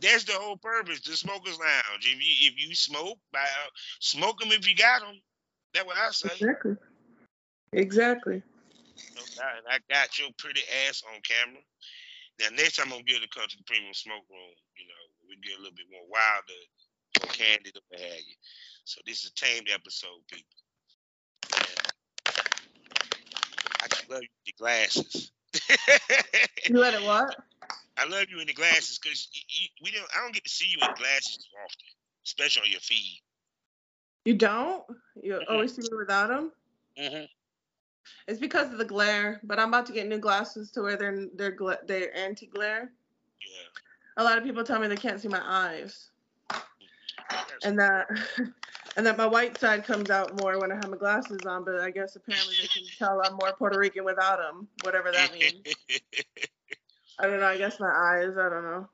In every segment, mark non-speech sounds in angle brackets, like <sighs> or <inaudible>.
that's the whole purpose. The smokers lounge. If you if you smoke, smoke them if you got them. That's what I say. Exactly. Exactly. I, I got your pretty ass on camera. Now next time I'm gonna able to come the premium smoke room. You know, we get a little bit more wilder, more candid, what have you. So this is a tamed episode, people. I just love you your glasses. <laughs> You let it what? I love you in the glasses because we don't. I don't get to see you in glasses too often, especially on your feed. You don't? You Mhm. always see me without them? Mm-hmm. It's because of the glare, but I'm about to get new glasses to where they're they're gla- they're anti glare. Yeah. A lot of people tell me they can't see my eyes, That's- and that <laughs> and that my white side comes out more when I have my glasses on. But I guess apparently they can tell I'm more Puerto Rican without them, whatever that <laughs> means. I don't know. I guess my eyes. I don't know.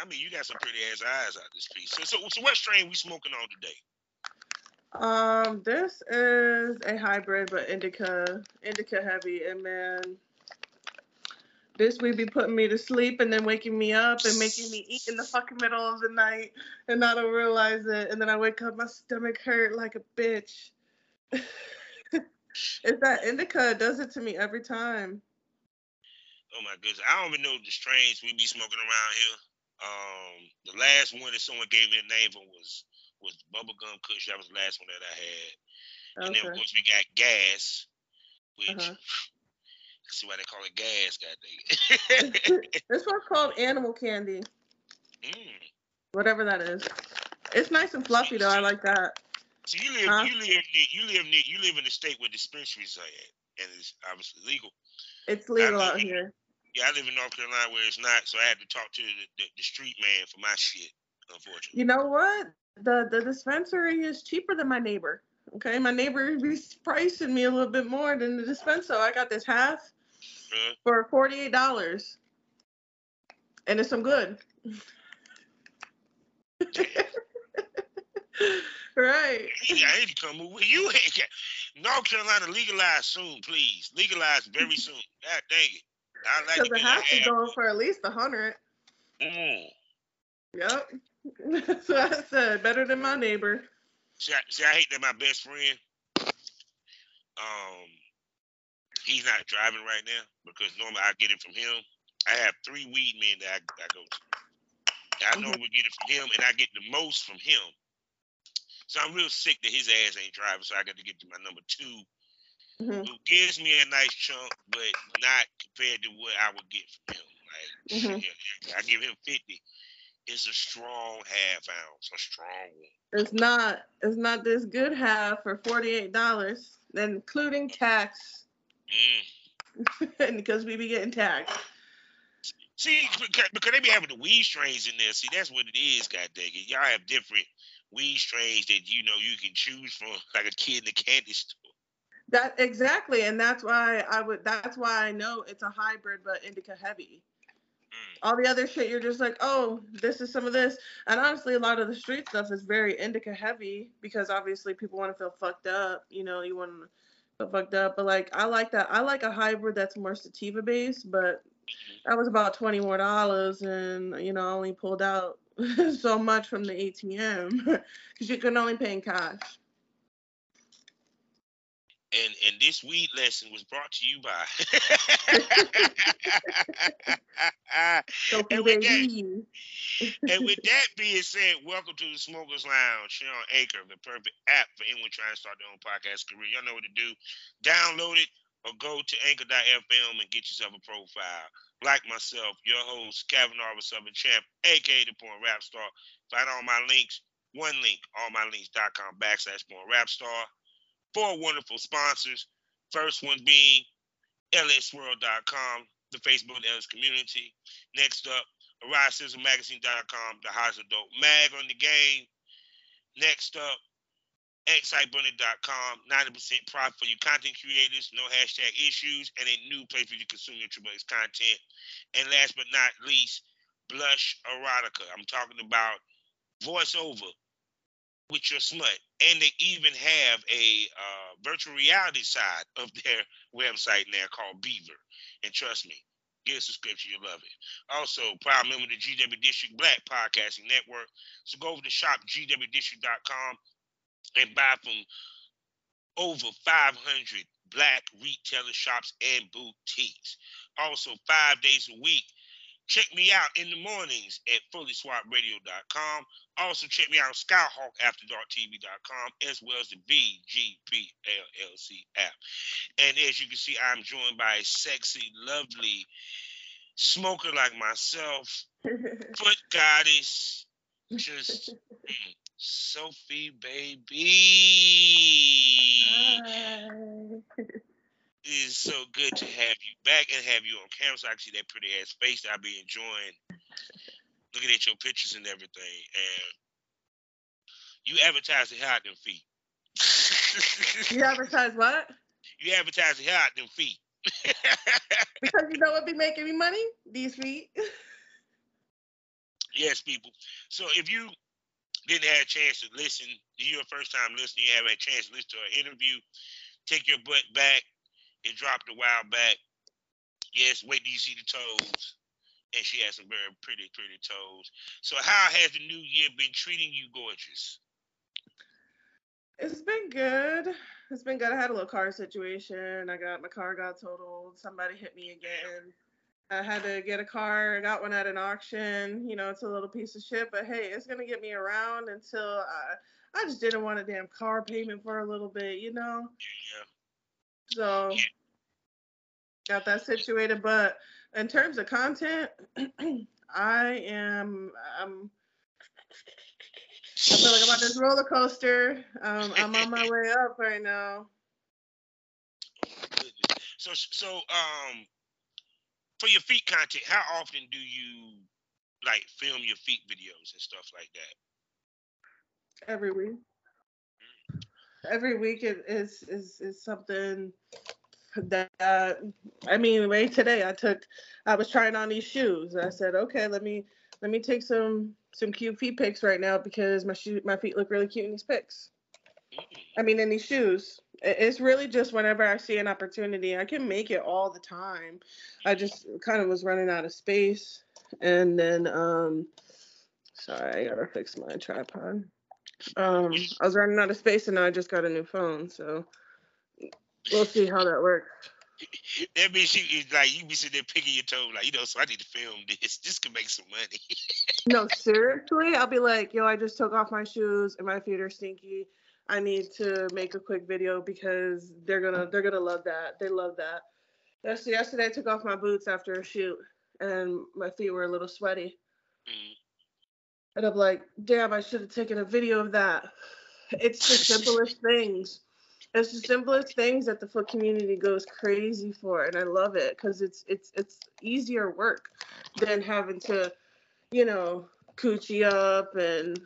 I mean, you got some pretty ass eyes out this piece. So, so, so what strain we smoking on today? Um, this is a hybrid, but indica, indica heavy, and man, this would be putting me to sleep and then waking me up and making me eat in the fucking middle of the night, and I don't realize it, and then I wake up, my stomach hurt like a bitch. <laughs> it's that indica does it to me every time. Oh my goodness, I don't even know the strains we be smoking around here. Um, the last one that someone gave me a name for was was Bubblegum Kush. That was the last one that I had. Okay. And then of course we got gas, which Uh-huh. <laughs> see why they call it gas, goddamn. <laughs> This one's called animal candy, mm. whatever that is. It's nice and fluffy though. I like that. So you live, Huh? you live, near, you live, near, you live in a state where dispensaries are at, and it's obviously legal. It's legal out here. Yeah, I live in North Carolina where it's not, so I had to talk to the, the, the street man for my shit. Unfortunately, You know what? The the dispensary is cheaper than my neighbor. Okay, my neighbor is pricing me a little bit more than the dispenser. I got this half Uh, for forty eight dollars, and it's some good. <laughs> right. I hate to come over. You <laughs> North Carolina legalize soon, please. Legalize very soon. God dang it. I like Because it has to go for at least a hundred. Mm. Yep. <laughs> That's what I said. Better than my neighbor. See, I, see, I hate that my best friend, um, he's not driving right now because normally I get it from him. I have three weed men that I, I go to. I Mhm. we get it from him, and I get the most from him. So I'm real sick that his ass ain't driving, so I got to get to my number two, Mhm. who gives me a nice chunk, but not compared to what I would get from him. Like, Mhm. shit, I give him 50. It's a strong half ounce, a strong one. It's not. It's not this good half for forty eight dollars, including tax, Mm. <laughs> because we be getting taxed. See, because, because they be having the weed strains in there. See, that's what it is, god dang it. Y'all have different weed strains that you know you can choose from, like a kid in the candy store. That exactly, and that's why I would. That's why I know it's a hybrid, but indica heavy. Mm. All the other shit, you're just like, oh, this is some of this, and honestly, a lot of the street stuff is very indica heavy because obviously people want to feel fucked up. You know, you want to feel fucked up, but like I like that. I like a hybrid that's more sativa based, but that was about twenty more dollars, and you know, I only pulled out <laughs> so much from the ATM because <laughs> you can only pay in cash. And and this weed lesson was brought to you by. <laughs> So and, with that, and with that being said, welcome to the Smokers Lounge on Anchor, the perfect app for anyone trying to start their own podcast career. Y'all know what to do. Download it or go to anchor.fm and get yourself a profile. Like myself, your host, Kevin Arbor Southern Champ, aka the Porn Rap Star. Find all my links, one link, allmylinks.com backslash Porn Rap Star. Four wonderful sponsors. First one being lsswirl.com, the Facebook LS community. Next up, EroticismMagazine.com, the hottest adult mag on the game. Next up, XSiteBunny.com, 90% profit for you content creators, no hashtag issues, and a new place for you to consume your Triple X content. And last but not least, Blush Erotica. I'm talking about voiceover with your smut. And they even have a uh, virtual reality side of <laughs> their website now called Beaver. And trust me, Get a subscription, you'll love it. Also, proud member of the GW District Black Podcasting Network. So go over to shopgwdistrict.com and buy from over 500 black retailer shops and boutiques. Also, five days a week. Check me out in the mornings at fullyswapradio.com. Also, check me out on skyhawkafterdarktv.com as well as the BGPLLC app. And as you can see, I'm joined by a sexy, lovely smoker like myself, <laughs> foot goddess, just <laughs> Sofiee, baby. It is so good to have you back and have you on camera so I can see that pretty ass face that I'll be enjoying looking at your pictures and everything. And you advertise the hot them feet. you advertise what? <laughs> You advertise the hot them feet. <laughs> because you know what be making me money? These feet. <laughs> yes, people. So if you didn't have a chance to listen, you're a first time listener, you haven't had a chance to listen to an interview, take your butt back. It dropped a while back. Yes, wait till you see the toes. And she has some very pretty, pretty toes. So how has the new year been treating you gorgeous? It's been good. It's been good. I had a little car situation. I got my car got totaled. Somebody hit me again. I had to get a car. I got one at an auction. You know, it's a little piece of shit, but hey, it's gonna get me around until I. I just didn't want a damn car payment for a little bit, you know. Yeah. So got that situated, but in terms of content, <clears throat> I am. I'm I feel like I'm on this roller coaster. Um, I'm on my way up right now. So, so, um, for your feet content, how often do you like film your feet videos and stuff like that? Every week. Every week it is is is something that I mean, right today I took I was trying on these shoes. I said, okay, let me let me take some some cute feet pics right now because my shoe my feet look really cute in these pics. I mean, in these shoes. It's really just whenever I see an opportunity. I can make it all the time. I just kind of was running out of space, and then um, sorry, I gotta fix my tripod. Um, I was running out of space, and now I just got a new phone, so we'll see how that works. <laughs> that means you like you be sitting there picking your toe, like you know. So I need to film this. <laughs> This could make some money. <laughs> no, seriously, I'll be like, yo, I just took off my shoes and my feet are stinky. I need to make a quick video because they're gonna they're gonna love that. They love that. Yesterday, yesterday I took off my boots after a shoot and my feet were a little sweaty. Mm. And I'm like, damn, I should have taken a video of that. It's the <laughs> simplest things it's the simplest things that the foot community goes crazy for and i love it because it's it's it's easier work than having to you know coochie up and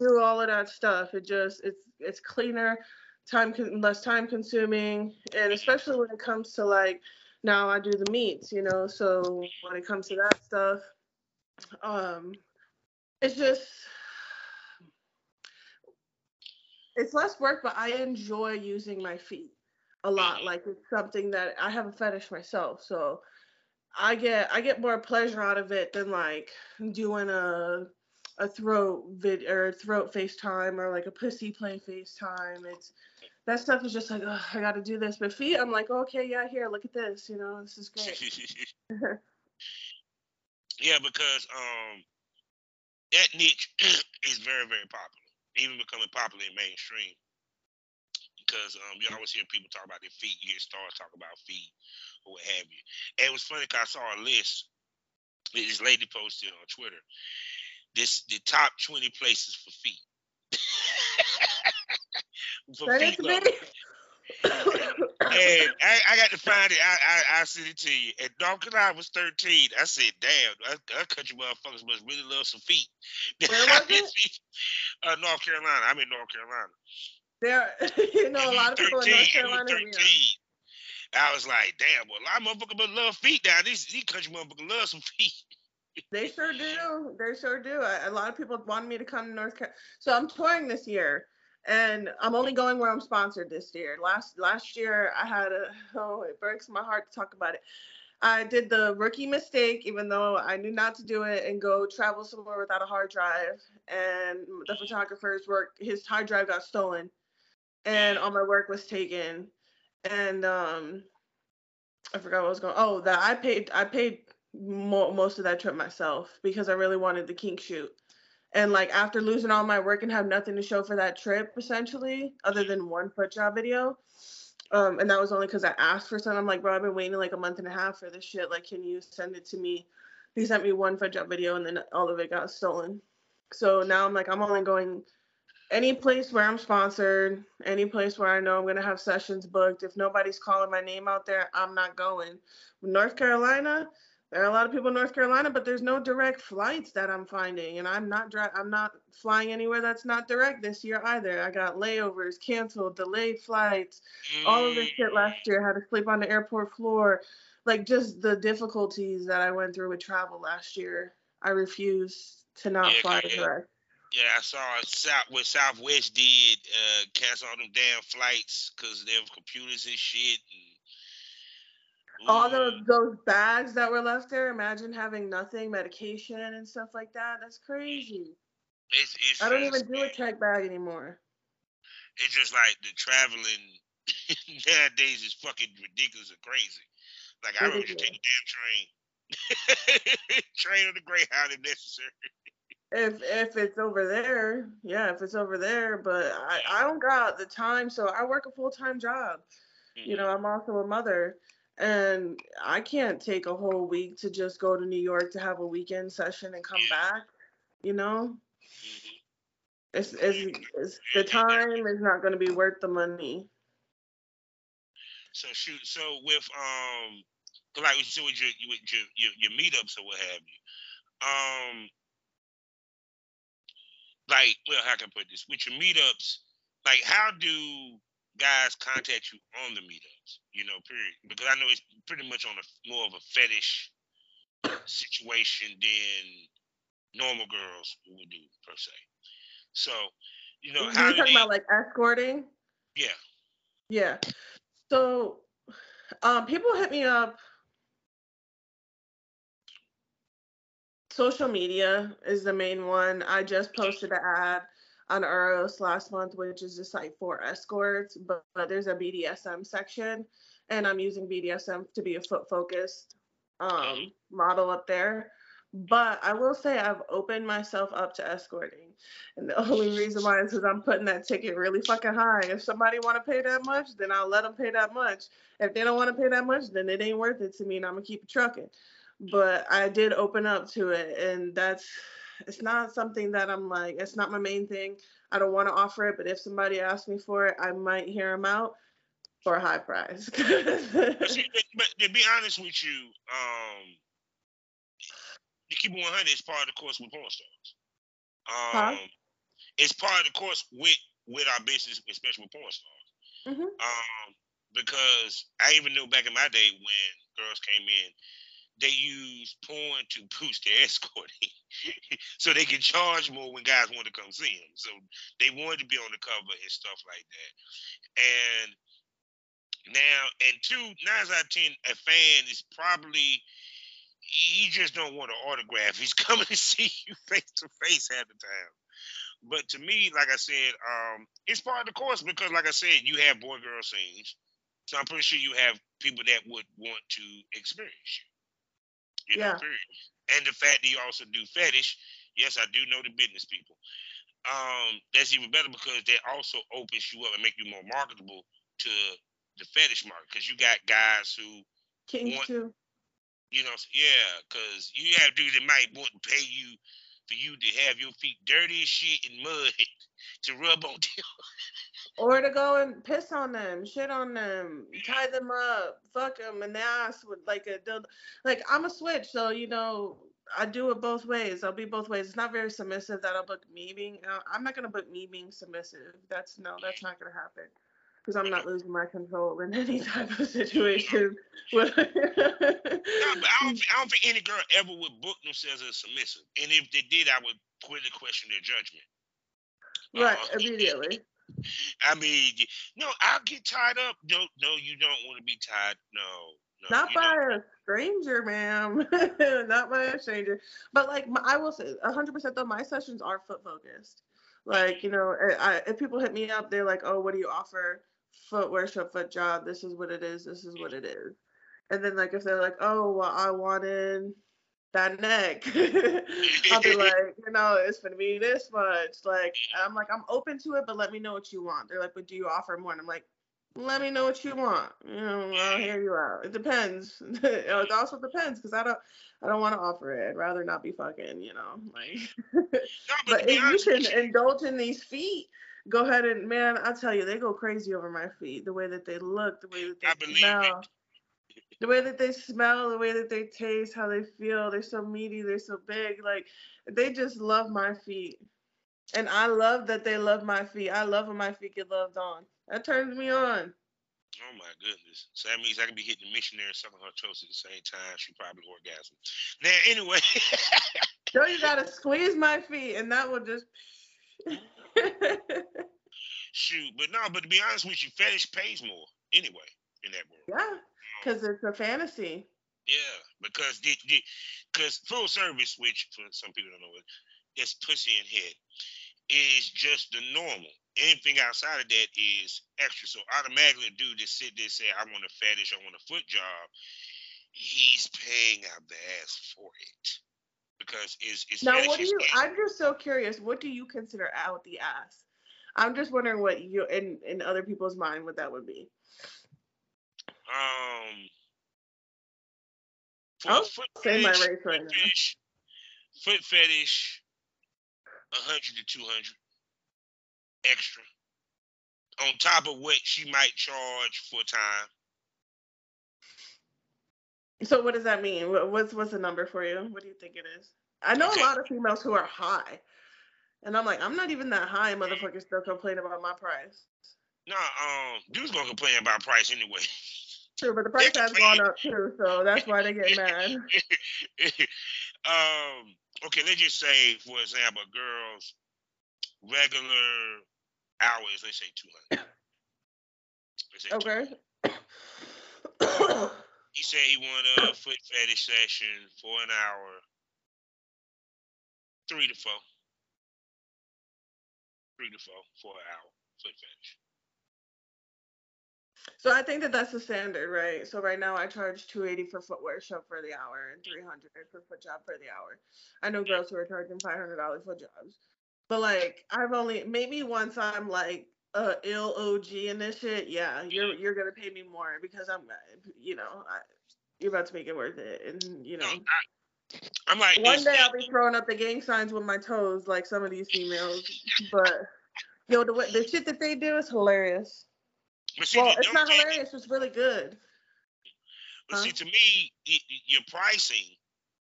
do all of that stuff it just it's it's cleaner time con- less time consuming and especially when it comes to like now i do the meats you know so when it comes to that stuff um it's just it's less work, but I enjoy using my feet a lot. Like it's something that I have a fetish myself, so I get I get more pleasure out of it than like doing a a throat vid or throat FaceTime or like a pussy play FaceTime. It's that stuff is just like I got to do this. But feet, I'm like okay, yeah, here, look at this. You know, this is great. <laughs> yeah, because um that niche <clears throat> is very very popular even becoming popular in mainstream. Because um, you always hear people talk about their feet. You hear stars talk about feet or what have you. And it was funny because I saw a list. that This lady posted on Twitter. This the top twenty places for feet. <laughs> for feet <coughs> and I, I, got to find it. I, I I sent it to you. And North Carolina was 13. I said, damn, our country motherfuckers must really love some feet. Where was <laughs> it? uh, North Carolina. I'm in North Carolina. There, <laughs> you know, a lot of people in North Carolina. 13. I was like, damn, well, a lot of motherfuckers love feet down. These these country motherfuckers love some feet. they sure do. They sure do. A lot of people wanted me to come to North Carolina. So I'm touring this year and I'm only going where I'm sponsored this year. Last last year I had a <laughs> oh it breaks my heart to talk about it. I did the rookie mistake, even though I knew not to do it, and go travel somewhere without a hard drive. And the photographer's work, his hard drive got stolen, and all my work was taken. And um, I forgot what was going. Oh, that I paid. I paid mo- most of that trip myself because I really wanted the kink shoot. And like after losing all my work and have nothing to show for that trip, essentially, other than one foot job video, um, and that was only because I asked for some. I'm like, bro, I've been waiting like a month and a half for this shit. Like, can you send it to me? He sent me one foot job video, and then all of it got stolen. So now I'm like, I'm only going any place where I'm sponsored, any place where I know I'm gonna have sessions booked. If nobody's calling my name out there, I'm not going. North Carolina, there are a lot of people in North Carolina, but there's no direct flights that I'm finding, and I'm not dri- I'm not flying anywhere that's not direct this year either. I got layovers, canceled, delayed flights, all of this shit last year. Had to sleep on the airport floor, like just the difficulties that I went through with travel last year. I refuse to not Yeah, fly yeah. direct. Yeah, I saw South what Southwest did uh, cancel all them damn flights because their computers and shit. And, All Ooh, those mm-hmm. those bags that were left there. Imagine having nothing, medication and stuff like that. That's crazy. it's, it's I don't just- even do a check bag anymore. It's just like the traveling <laughs> nowadays is fucking ridiculous and crazy. Like I would just take a damn train, <laughs> train or the Greyhound if necessary. If if it's over there, yeah, if it's over there, but I, I don't got the time, so I work a full time job. You mm-hmm. know, I'm also a mother, and I can't take a whole week to just go to New York to have a weekend session and come back. You know, Mhm. it's it's, it's the time is not going to be worth the money. So shoot, so with um, like said with your with your, your your meetups or what have you, um, like well, how can I put this? With your meetups, like how do guys contact you on the meetups? You know, period. Because I know it's pretty much on a more of a fetish situation than normal girls would do per se. So, you know, You're do talking they? about like escorting. yeah. Yeah. So, um, people hit me up. Social media is the main one. I just posted an ad on Eros last month, which is a site for escorts, but, but there's a BDSM section, and I'm using BDSM to be a foot focused um, model up there. But I will say I've opened myself up to escorting. And the only reason why is because I'm putting that ticket really fucking high. If somebody want to pay that much, then I'll let them pay that much. If they don't want to pay that much, then it ain't worth it to me, and I'm gonna keep trucking. But I did open up to it, and that's it's not something that I'm like. It's not my main thing. I don't want to offer it, but if somebody asks me for it, I might hear them out for a high price. But, <laughs> see, but, but to be honest with you, um, to keep it 100 is part of the course with porn stars. Um, Huh? It's part of the course with with our business, especially with porn stars. Mhm. Um, because I even knew back in my day when girls came in, they use porn to boost their escorting, <laughs> so they can charge more when guys want to come see them. So they wanted to be on the cover and stuff like that. And now, and two, nine out of ten, a fan is probably he just don't want an autograph. He's <laughs> coming to see you face to face half the time. But to me, like I said, um, it's part of the course because, like I said, you have boy girl scenes. So I'm pretty sure you have people that would want to experience you. You know, Yeah. period. And the fact that you also do fetish, yes, I do know the business people. Um, that's even better because that also opens you up and make you more marketable to the fetish market because you got guys who want- too. you know, yeah, because you have dudes that might want to pay you for you to have your feet dirty as shit and mud <laughs> to rub on them. Or to go and piss on them, shit on them, tie them up, fuck them in the ass with like a. Like I'm a switch, so you know I do it both ways. I'll be both ways. It's not very submissive that I'll book me being. Uh, I'm not gonna book me being submissive. That's no, that's not gonna happen. Because I'm not losing my control in any <laughs> type of situation. <laughs> No, but I don't, I don't think any girl ever would book themselves as submissive. And if they did, I would quickly question their judgment. right, Uh, immediately. I mean, no, I'll get tied up. No, no, you don't want to be tied. No, No, Not by a stranger, ma'am. <laughs> Not by a stranger. But like my- I will say, hundred percent though, my sessions are foot focused. Like you know, I, I- if people hit me up, they're like, "Oh, what do you offer? Foot worship, foot job. This is what it is. This is what it <laughs> is." And then like if they're like, "Oh, well, I wanted that neck," <laughs> I'll be <laughs> like, you know, it's gonna be this much. Like I'm like, I'm open to it, but let me know what you want. They're like, but do you offer more? And I'm like, let me know what you want. You know, I'll hear you out. It depends. it also depends because I don't, I don't want to offer it. I'd rather not be fucking. You know, like. no, but, but if you can indulge in these feet, go ahead and man, I tell you, they go crazy over my feet. The way that they look, the way that they smell. The way that they smell, the way that they taste, how they feel, they're so meaty, they're so big. Like they just love my feet. And I love that they love my feet. I love when my feet get loved on. That turns me on. Oh my goodness. So that means I can be hitting the missionary and sucking her toes at the same time. She probably orgasm. Now, anyway. <laughs> So you gotta squeeze my feet, and that will just. Shoot. But no, but to be honest with you, fetish pays more anyway in that world. yeah, um, because it's a fantasy. Yeah, because the, the because full service, which for some people don't know what, that's pussy and head, is just the normal. Anything outside of that is extra. So automatically, a dude that sit there and say, "I want a fetish, I want a foot job," he's paying out the ass for it because it's it's Now, what do you? I'm just so curious. What do you consider out the ass? I'm just wondering what you in in other people's mind what that would be. Um, I'll foot say my fetish, race right foot now. fetish, foot fetish, hundred to two hundred extra on top of what she might charge for time. So what does that mean? What's what's the number for you? What do you think it is? I know a lot of females who are high, and I'm like, I'm not even that high. Motherfuckers still complain about my price. No, um, dudes gonna complain about price anyway. True, but the <laughs> price has gone up too, so that's why they get mad. <laughs> um, okay, let's just say, for example, girl's regular hours, let's say two hundred. Okay. <coughs> <coughs> <coughs> 200. He said he wanted a uh, foot fetish session for an hour, three to four, three to four for an hour foot fetish. So I think that that's the standard, right? So right now I charge 280 for foot worship for the hour and 300 for foot job for the hour. I know girls who are charging $500 foot jobs, but like I've only maybe once I'm like a ill OG in this shit, yeah, you're you're gonna pay me more because I'm, you know, I, you're about to make it worth it, and you know. I, I'm like One day I'll be throwing up the gang signs with my toes like some of these females, but yo, the way- the shit that they do is hilarious. see, Well, it's not hilarious. It's really good. But Huh? see, to me, it, it- your pricing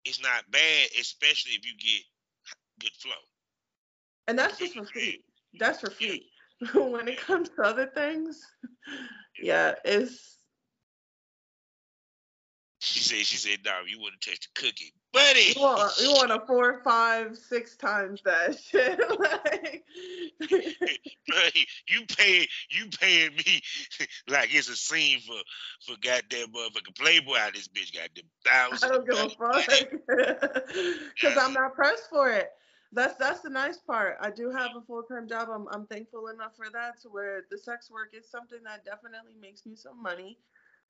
is not bad, especially if you get good flow. And that's just for feet. That's for feet. <laughs> when it comes to other things, yeah, it's She said, she said, no, you wouldn't touch the cookie, buddy. you want you want a four, five, six times that <laughs> shit. like, <laughs> Buddy, you pay, you paying me like it's a scene for for goddamn motherfucking Playboy. Out this bitch got them thousands. I don't give a fuck because I'm not pressed for it. That's that's the nice part. I do have a full time job. I'm I'm thankful enough for that to where the sex work is something that definitely makes me some money,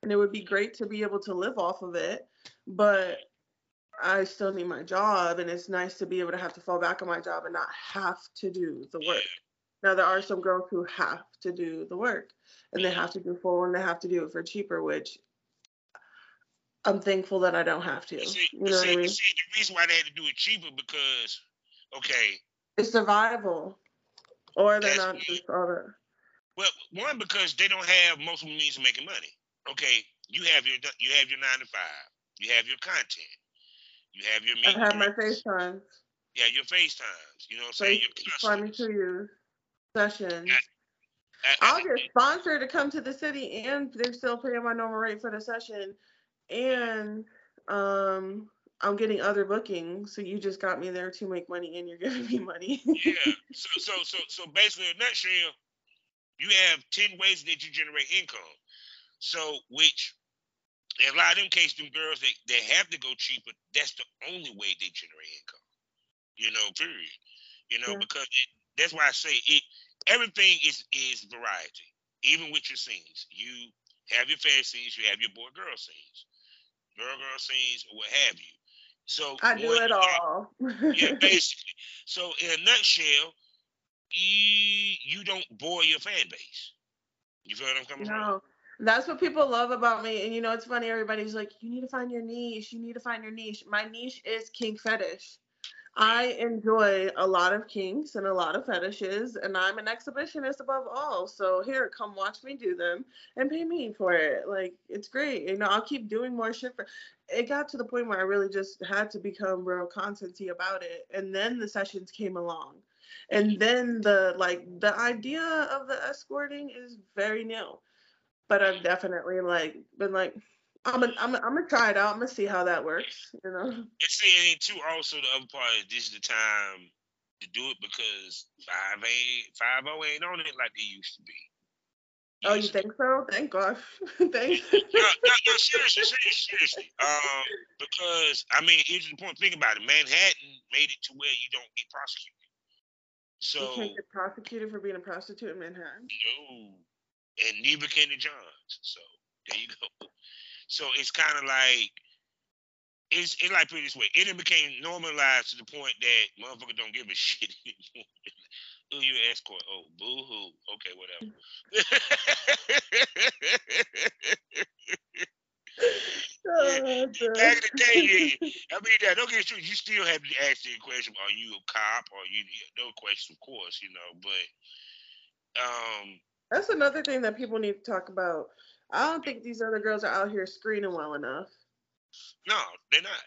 and it would be great to be able to live off of it. But I still need my job, and it's nice to be able to have to fall back on my job and not have to do the work. Now there are some girls who have to do the work, and they have to do full, and they have to do it for cheaper, which I'm thankful that I don't have to. But see, You know what I mean? see, the reason why they had to do it cheaper because, okay, It's survival, or they're That's not just all that. well, one because they don't have multiple means of making money. Okay, you have your you have your nine to five, you have your content, you have your I have my and greets, FaceTime. you have your FaceTimes. You know what I'm saying? Your Fly me to your sessions. I- I'll get sponsored to come to the city, and they're still paying my normal rate for the session, and um, I'm getting other bookings. So you just got me there to make money, and you're giving me money. <laughs> yeah. So so so so basically, in a nutshell, you have ten ways that you generate income. So which in a lot of them cases, them girls they, they have to go cheaper. That's the only way they generate income. You know, period. You know, yeah. because it, that's why I say it. Everything is is variety. Even with your scenes, you have your fair scenes, you have your boy girl scenes, girl girl scenes, or what have you. So I do it all. yeah, <laughs> basically. So in a nutshell, you, you don't bore your fan base. You feel what I'm coming no. from? That's what people love about me. And you know, it's funny, everybody's like, you need to find your niche. You need to find your niche. My niche is kink fetish. I enjoy a lot of kinks and a lot of fetishes, and I'm an exhibitionist above all. So here, come watch me do them and pay me for it. Like it's great. You know, I'll keep doing more shit for. It got to the point where I really just had to become real contenty about it, and then the sessions came along, and then the like the idea of the escorting is very new, but I've definitely like been like I'm gonna, I'm gonna, try it out. I'm gonna see how that works. You know. And see, and too, also the other part is this is the time to do it because five ain't five oh ain't on it like they used to be. Oh, you think so? Thank God. <laughs> Thank. <laughs> no, no, no, seriously, seriously, seriously. Um, because I mean, here's the point. Think about it. Manhattan made it to where you don't get prosecuted. So you can't get prosecuted for being a prostitute in Manhattan. No, and neither can the Johns. So there you go. So it's kind of like it's it like put it this way. It became normalized to the point that motherfuckers don't give a <laughs> shit anymore. Who you escort? Oh, boo hoo. Okay, whatever. yeah. <laughs> Back in the day, yeah, <laughs> I mean, that don't get you. You still have to ask the question: Are you a cop? Or you? No question, of course, you know. But um, that's another thing that people need to talk about. I don't think these other girls are out here screening well enough. No, they're not.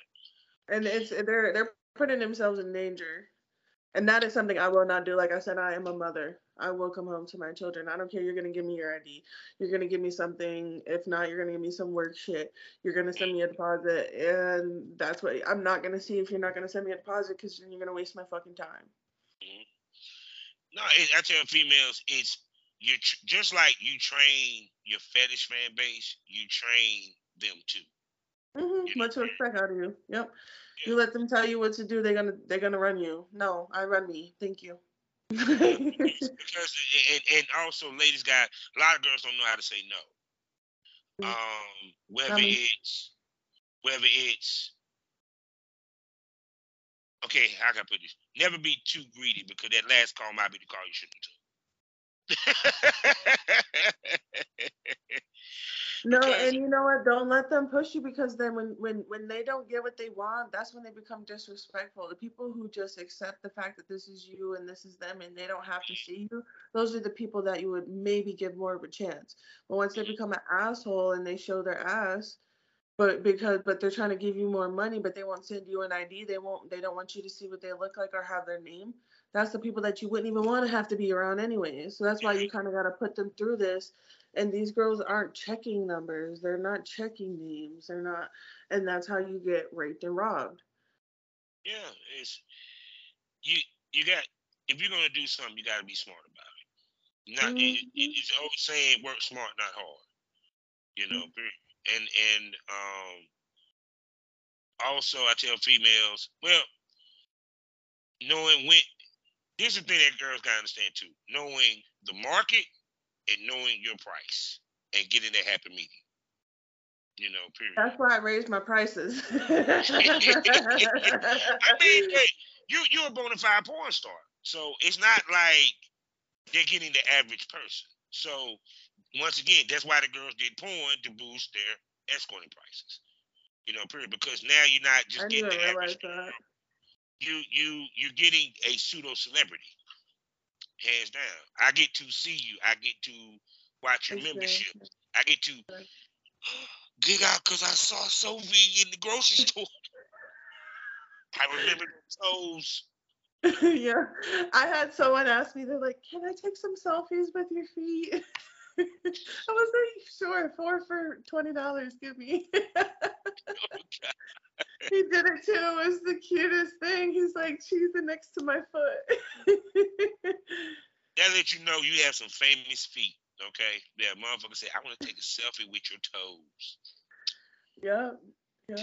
And it's they're they're putting themselves in danger. And that is something I will not do. Like I said, I am a mother. I will come home to my children. I don't care. You're gonna give me your ID. You're gonna give me something. If not, you're gonna give me some work shit. You're gonna send me a deposit, and that's what I'm not gonna see if you're not gonna send me a deposit because you're gonna waste my fucking time. Mm-hmm. No, I tell females, it's you tr- just like you train your fetish fan base, you train them too. Mm-hmm. To expect out of you? Yep. You let them tell you what to do. They're gonna they're gonna run you. No, I run me. Thank you. because and, and also ladies got a lot of girls don't know how to say no. Mm-hmm. Um, whether it's whether it's okay, how can I put this? Never be too greedy because that last call might be the call you shouldn't have no, and you know what? Don't let them push you because then when when when they don't get what they want, that's when they become disrespectful. The people who just accept the fact that this is you and this is them and they don't have to see you, those are the people that you would maybe give more of a chance. But once they become an asshole and they show their ass, but because but they're trying to give you more money, but they won't send you an ID, they won't they don't want you to see what they look like or have their name that's the people that you wouldn't even want to have to be around anyway. So that's why you kind of got to put them through this. And these girls aren't checking numbers. They're not checking names. They're not, and that's how you get raped and robbed. Yeah, it's you. You got if you're gonna do something, you got to be smart about it. Not mm-hmm. it, it's always saying work smart, not hard. You know, mm-hmm. and and um, also I tell females, well, knowing when Here's the thing that girls gotta understand too: knowing the market and knowing your price and getting that happy medium. You know, period. That's why I raised my prices. <laughs> I mean, hey, you you're a bona fide porn star, so it's not like they're getting the average person. So once again, that's why the girls did porn to boost their escorting prices. You know, period. Because now you're not just getting the average. That you you you're getting a pseudo celebrity, hands down. I get to see you. I get to watch your membership. I get to <gasps> get out because I saw Sofiee in the grocery <laughs> store. I remember those <laughs> yeah, I had someone ask me, they're like, "Can I take some selfies with your feet?" <laughs> <laughs> I was like, "Sure, four for twenty dollars. Give me." <laughs> he did it too. It was the cutest thing. He's like cheesing next to my foot. <laughs> that let you know you have some famous feet. Okay, yeah, motherfucker say I want to take a selfie with your toes. Yep. Yep.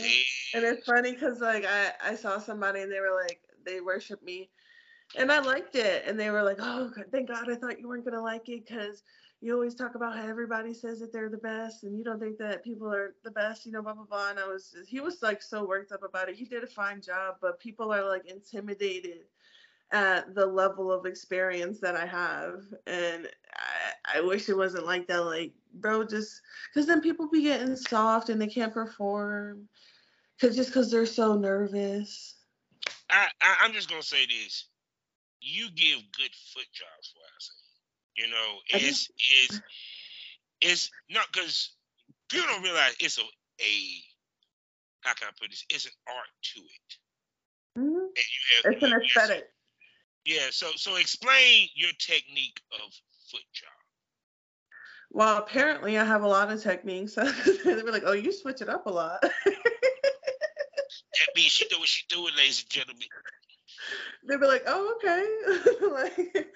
And it's funny because like I I saw somebody and they were like they worship me, and I liked it, and they were like, oh thank God I thought you weren't gonna like it because you always talk about how everybody says that they're the best and you don't think that people are the best, you know, blah blah blah. And I was he was like so worked up about it. He did a fine job, but people are like intimidated at the level of experience that I have. And I, I wish it wasn't like that. Like, bro, just because then people be getting soft and they can't perform. Cause just because they're so nervous. I, I am just gonna say this: you give good foot jobs for us. You know, it's it's it's not because people don't realize it's a a how can I put this? It's an art to it. Mm-hmm. Have, it's an aesthetic. Yeah, so so explain your technique of foot job. Well, apparently I have a lot of techniques. <laughs> they be like, "Oh, you switch it up a lot." that means she do what she doing, ladies and gentlemen. They'd be like, "Oh, okay." <laughs> like,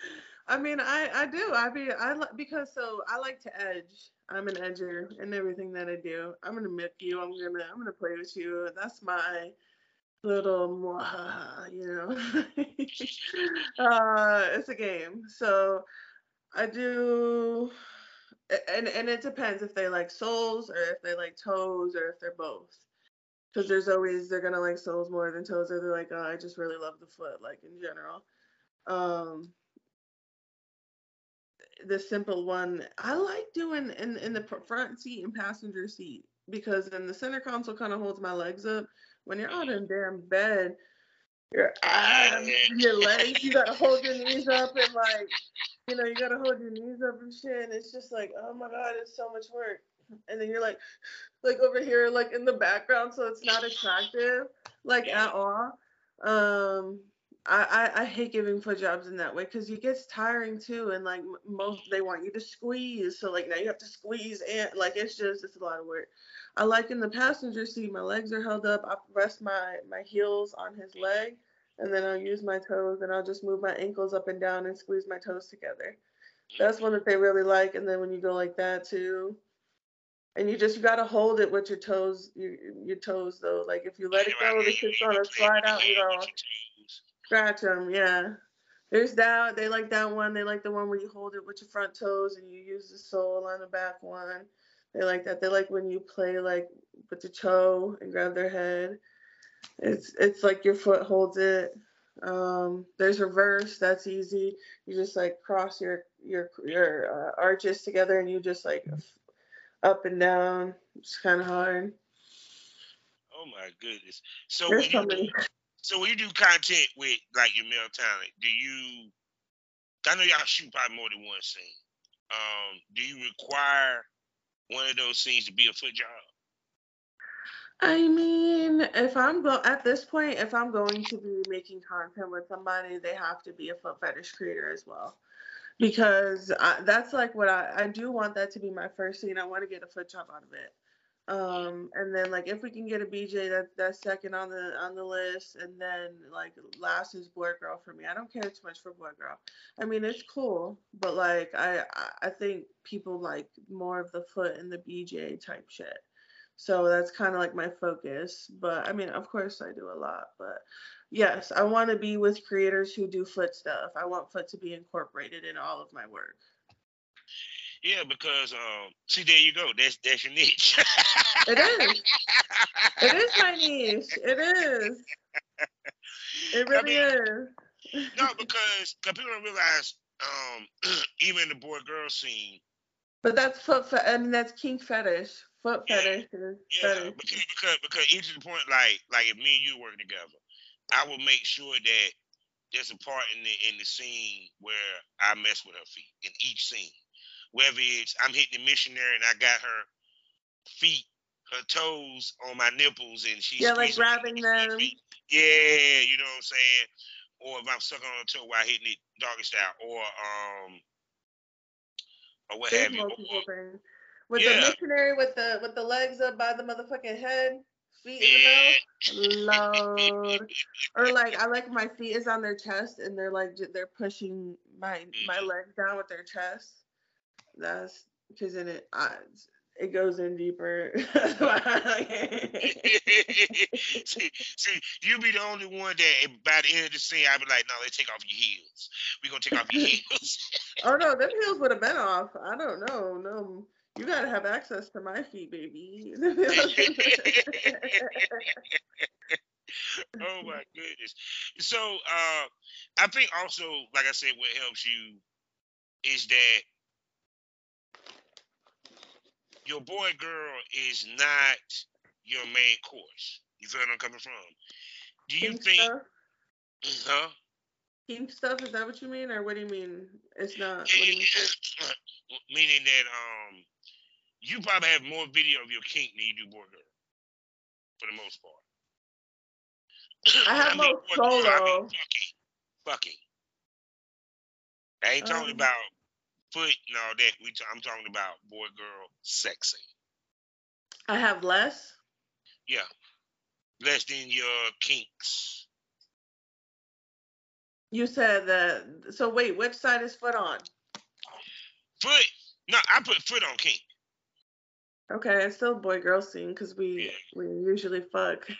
I mean, I I do. I be I because so I like to edge. I'm an edger in everything that I do. I'm gonna mip you. I'm gonna I'm gonna play with you. That's my little you know. <laughs> uh, it's a game. So I do and and it depends if they like soles or if they like toes or if they're both. Because there's always they're gonna like soles more than toes, or they're like, oh, I just really love the foot, like in general. Um, the simple one I like doing in in the front seat and passenger seat because then the center console kind of holds my legs up when you're out in damn bed, your arms, your legs, you gotta hold your knees up and like, you know, you gotta hold your knees up and shit. And it's just like, oh my god, it's so much work. And then you're like, like over here, like in the background, so it's not attractive, like at all. Um, I, I, hate giving foot jobs in that way because it gets tiring too, and like most they want you to squeeze, so like now you have to squeeze and like it's just it's a lot of work. I like in the passenger seat, my legs are held up. I rest my my heels on his leg, and then I'll use my toes, and I'll just move my ankles up and down and squeeze my toes together. That's one that they really like. And then when you go like that too, and you just you gotta hold it with your toes, your, your toes though. Like if you let it go, the shit's gonna slide out. You know, scratch them. Yeah. There's that. They like that one. They like the one where you hold it with your front toes and you use the sole on the back one. They like that. They like when you play like with the toe and grab their head. It's it's like your foot holds it. Um, there's reverse. That's easy. You just like cross your your your uh, arches together and you just like up and down. It's kind of hard. Oh my goodness. So when, so, you, so when you do content with like your male talent, do you? I know y'all shoot probably more than one scene. Um, do you require one of those scenes to be a foot job? I mean, if I'm go at this point, if I'm going to be making content with somebody, they have to be a foot fetish creator as well, because I, that's like what I I do want that to be my first scene. I want to get a foot job out of it. Um, and then like if we can get a BJ, that that's second on the on the list, and then like last is boy girl for me. I don't care too much for boy girl. I mean it's cool, but like I I think people like more of the foot and the BJ type shit. So that's kind of like my focus. But I mean, of course I do a lot, but yes, I want to be with creators who do foot stuff. I want foot to be incorporated in all of my work. Yeah, because um, see, there you go. That's that's your niche. it is. <laughs> It is my niche. It is. It really I mean, is. no, because cause people don't realize, um, <clears throat> even the boy girl scene. But that's foot. Fe- I mean, that's kink fetish. Foot yeah, fetish. yeah, fetish. because because because even to the point, like like if me and you working together, I will make sure that there's a part in the in the scene where I mess with her feet in each scene whether it's I'm hitting the missionary and I got her feet, her toes on my nipples and she's yeah, like grabbing them. Yeah, you know what I'm saying. Or if I'm sucking on her toe while hitting it doggy style, or um, or what There's have you. Or, with yeah. the missionary with the with the legs up by the motherfucking head, feet in the mouth, load. or like I like my feet is on their chest and they're like they're pushing my my mm-hmm. legs down with their chest. That's because then it, I, it goes in deeper. <laughs> see, see, you be the only one that by the end of the scene, I'd be like, no, let's take off your heels. We're gonna take off your <laughs> heels. oh no, them heels would have been off. I don't know. No. You gotta have access to my feet, baby. <laughs> oh my goodness. So uh I think also, like I said, what helps you is that your boy girl is not your main course. You feel where I'm coming from? Do you think? Stuff? Huh? Pink stuff? Is that what you mean, or what do you mean? It's not. Mean? <clears throat> Meaning that um, you probably have more video of your kink than you do boy girl, for the most part. I have <clears throat> I mean, more solo. I mean, fucking, fucking. I ain't talking um, about foot and all that. We t- I'm talking about boy girl sexing. I have less. Yeah, less than your kinks. You said that. So wait, which side is foot on? Foot. No, I put foot on kink. Okay, it's still boy girl scene because we yeah. we usually fuck. <laughs>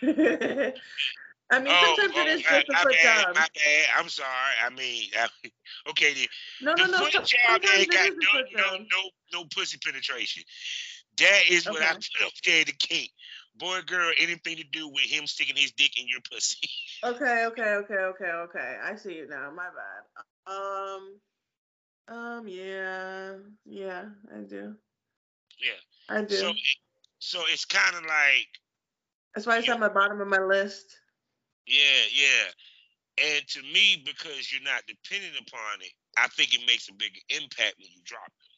I mean, oh, sometimes oh, it is just a foot bad, job. My bad. I'm sorry. I mean, I, <laughs> okay. The, no, no, the no. foot so, job ain't got no, no, no, no pussy penetration. That is what I put up there the kink. Boy, girl, anything to do with him sticking his dick in your pussy. <laughs> okay, okay, okay, okay, okay. I see it now. My bad. Um, um, yeah, yeah, I do. Yeah, I do. So, so it's kind of like. That's why it's on the bottom of my list. Yeah, yeah. And to me, because you're not dependent upon it, I think it makes a bigger impact when you drop it.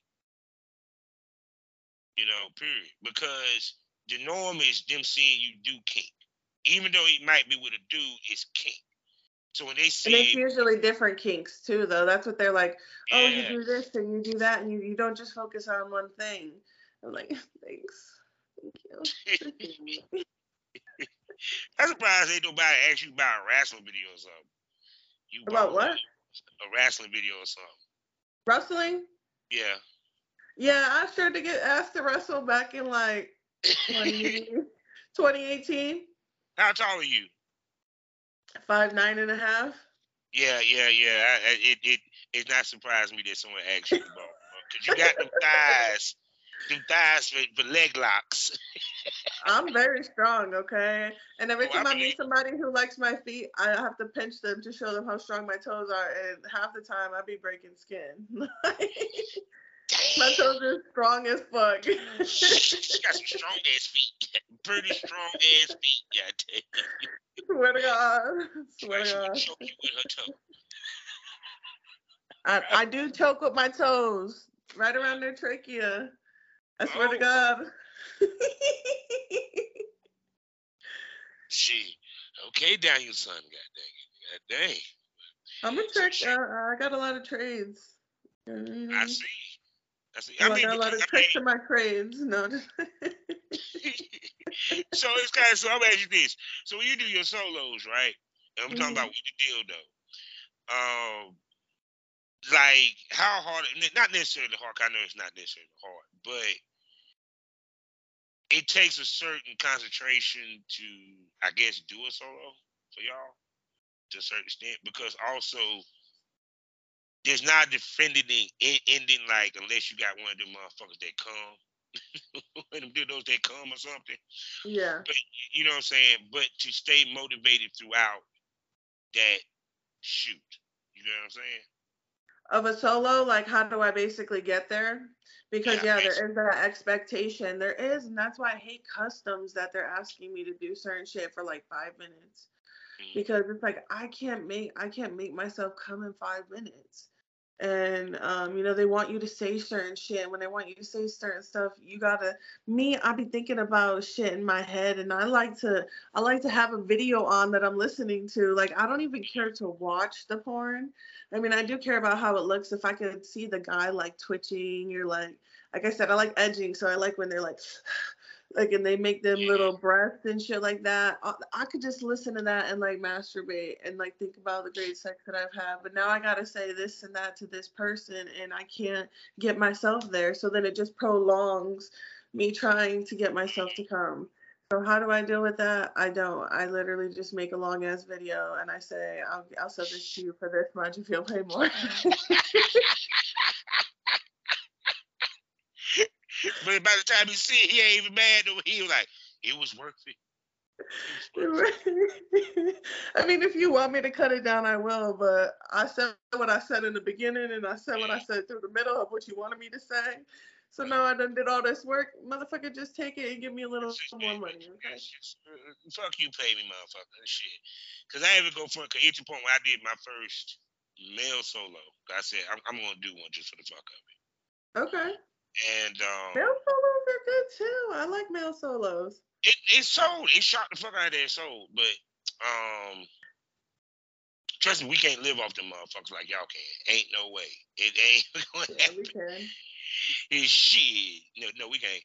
You know, period. Because the norm is them seeing you do kink. Even though it might be with a dude, it's kink. So when they see and it's usually different kinks too, though. That's what they're like. Oh, yeah. you do this and you do that, and you, you don't just focus on one thing. I'm like, <laughs> thanks, thank you. <laughs> I'm surprised ain't nobody ask you about a wrestling video or something. You about what? A wrestling video or something. Wrestling? Yeah. Yeah, I sure to get asked to wrestle back in like 20, <laughs> 2018. How tall are you? Five nine and a half. Yeah, yeah, yeah. I, it it it's not surprising me that someone asked you about uh, because you got the <laughs> thighs them thighs for, for leg locks. <laughs> I'm very strong, okay? And every oh, time I, meet somebody who likes my feet, I have to pinch them to show them how strong my toes are. And half the time, I be breaking skin. <laughs> my toes are strong as fuck. she got some <laughs> strong ass feet. Pretty strong ass feet, yeah, I. Swear to God. Swear to God. Choke you with her toe. I, I do choke with my toes, right around their trachea. I swear oh. to God. she okay, Daniel son, god dang, it, god dang. I'm a trick. So uh, I got a lot of trades. Mm-hmm. I see. I see. I, I mean, got a lot of tricks in my trades. No. <laughs> so it's kind of so I'm asking you this. So when you do your solos, right? And I'm mm-hmm. talking about with the deal though. Um, like how hard? Not necessarily hard. I know it's not necessarily hard, but it takes a certain concentration to, I guess, do a solo for y'all to a certain extent because also there's not defending it ending like unless you got one of them motherfuckers that come. <laughs> one of them those that come or something. Yeah. But you know what I'm saying? But to stay motivated throughout that shoot. You know what I'm saying? Of a solo, like how do I basically get there? because yeah, yeah there is that expectation. There is and that's why i hate customs that they're asking me to do certain shit for like five minutes. Mm-hmm. because it's like i can't make i can't make myself come in five minutes. And um, you know they want you to say certain shit. When they want you to say certain stuff you gotta me i be thinking about shit in my head. And i like to i like to have a video on that i'm listening to. Like i don't even care to watch the porn i mean i do care about how it looks. If i could see the guy like twitching or like like i said i like edging so i like when they're like <sighs> like and they make them little breaths and shit like that. I, uh, I, could just listen to that and like masturbate and like think about the great sex that i've had but now i gotta say this and that to this person and i can't get myself there. So then it just prolongs me trying to get myself to come. So how do I deal with that? I don't. I literally just make a long ass video and I say I'll I'll sell this to you for this much if you'll pay more. <laughs> but by the time he see it, he ain't even mad. He was like, it was worth it. <laughs> I mean, if you want me to cut it down, I will. But I said what I said in the beginning, and I said what I said through the middle of what you wanted me to say. So now I done did all this work, motherfucker. Just take it and give me a little just, more money. Okay? Just, uh, fuck you, pay me, motherfucker. Shit. Cause I even go for it. Cause it's the point when I did my first male solo. I said I'm, I'm, gonna do one just for the fuck of it. Okay. And um, male solos are good too. I like male solos. It it sold. It shot the fuck out of there. It sold, but um, trust me, we can't live off them motherfuckers like y'all can. Ain't no way. It ain't <laughs> going to yeah, happen. we can. It's shit. No, no, we can't.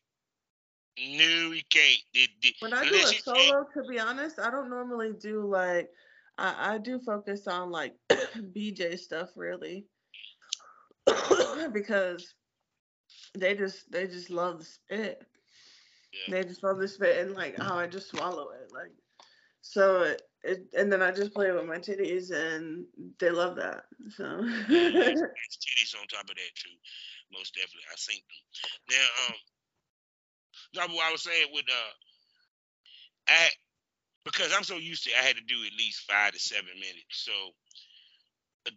No, we can't. It, it, when I do a solo, to be honest, I don't normally do like. I, I do focus on like <coughs> BJ stuff really, <coughs> because they just they just love the spit. Yeah. They just love the spit and like how I just swallow it. Like so it, it and then I just play with my titties and they love that. So <laughs> titties on top of that too. Most definitely. I seen them. Now um what I was saying with uh I because I'm so used to it, I had to do at least five to seven minutes. So a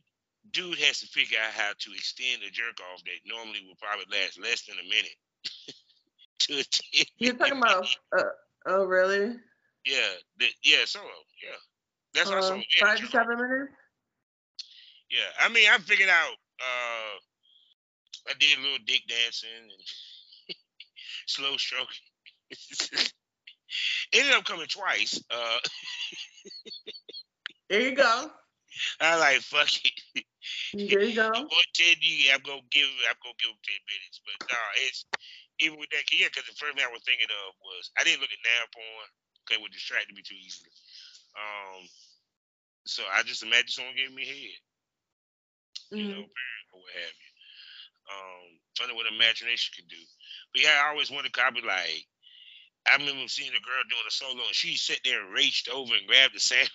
dude has to figure out how to extend a jerk off that normally would probably last less than a minute. <laughs> to You're talking about? Uh, oh, really? Yeah, the, yeah, solo. Yeah, that's uh, yeah, five to seven minutes. Yeah, I mean, I figured out. uh I did a little dick dancing and <laughs> slow stroking. <laughs> Ended up coming twice. Uh, there you go. <laughs> I like fuck it. There you go. Ten you? I'm gonna give. I'm gonna give him ten minutes, but no, it's even with that, yeah, because the first thing I was thinking of was I didn't look at now porn because it would distract me too easily. Um, so I just imagine someone giving me head, you mm-hmm. know, or what have you. Um, funny what imagination can do. But yeah, I always wanted to copy like. I remember seeing a girl doing a solo, and she sat there and reached over and grabbed the sandwich.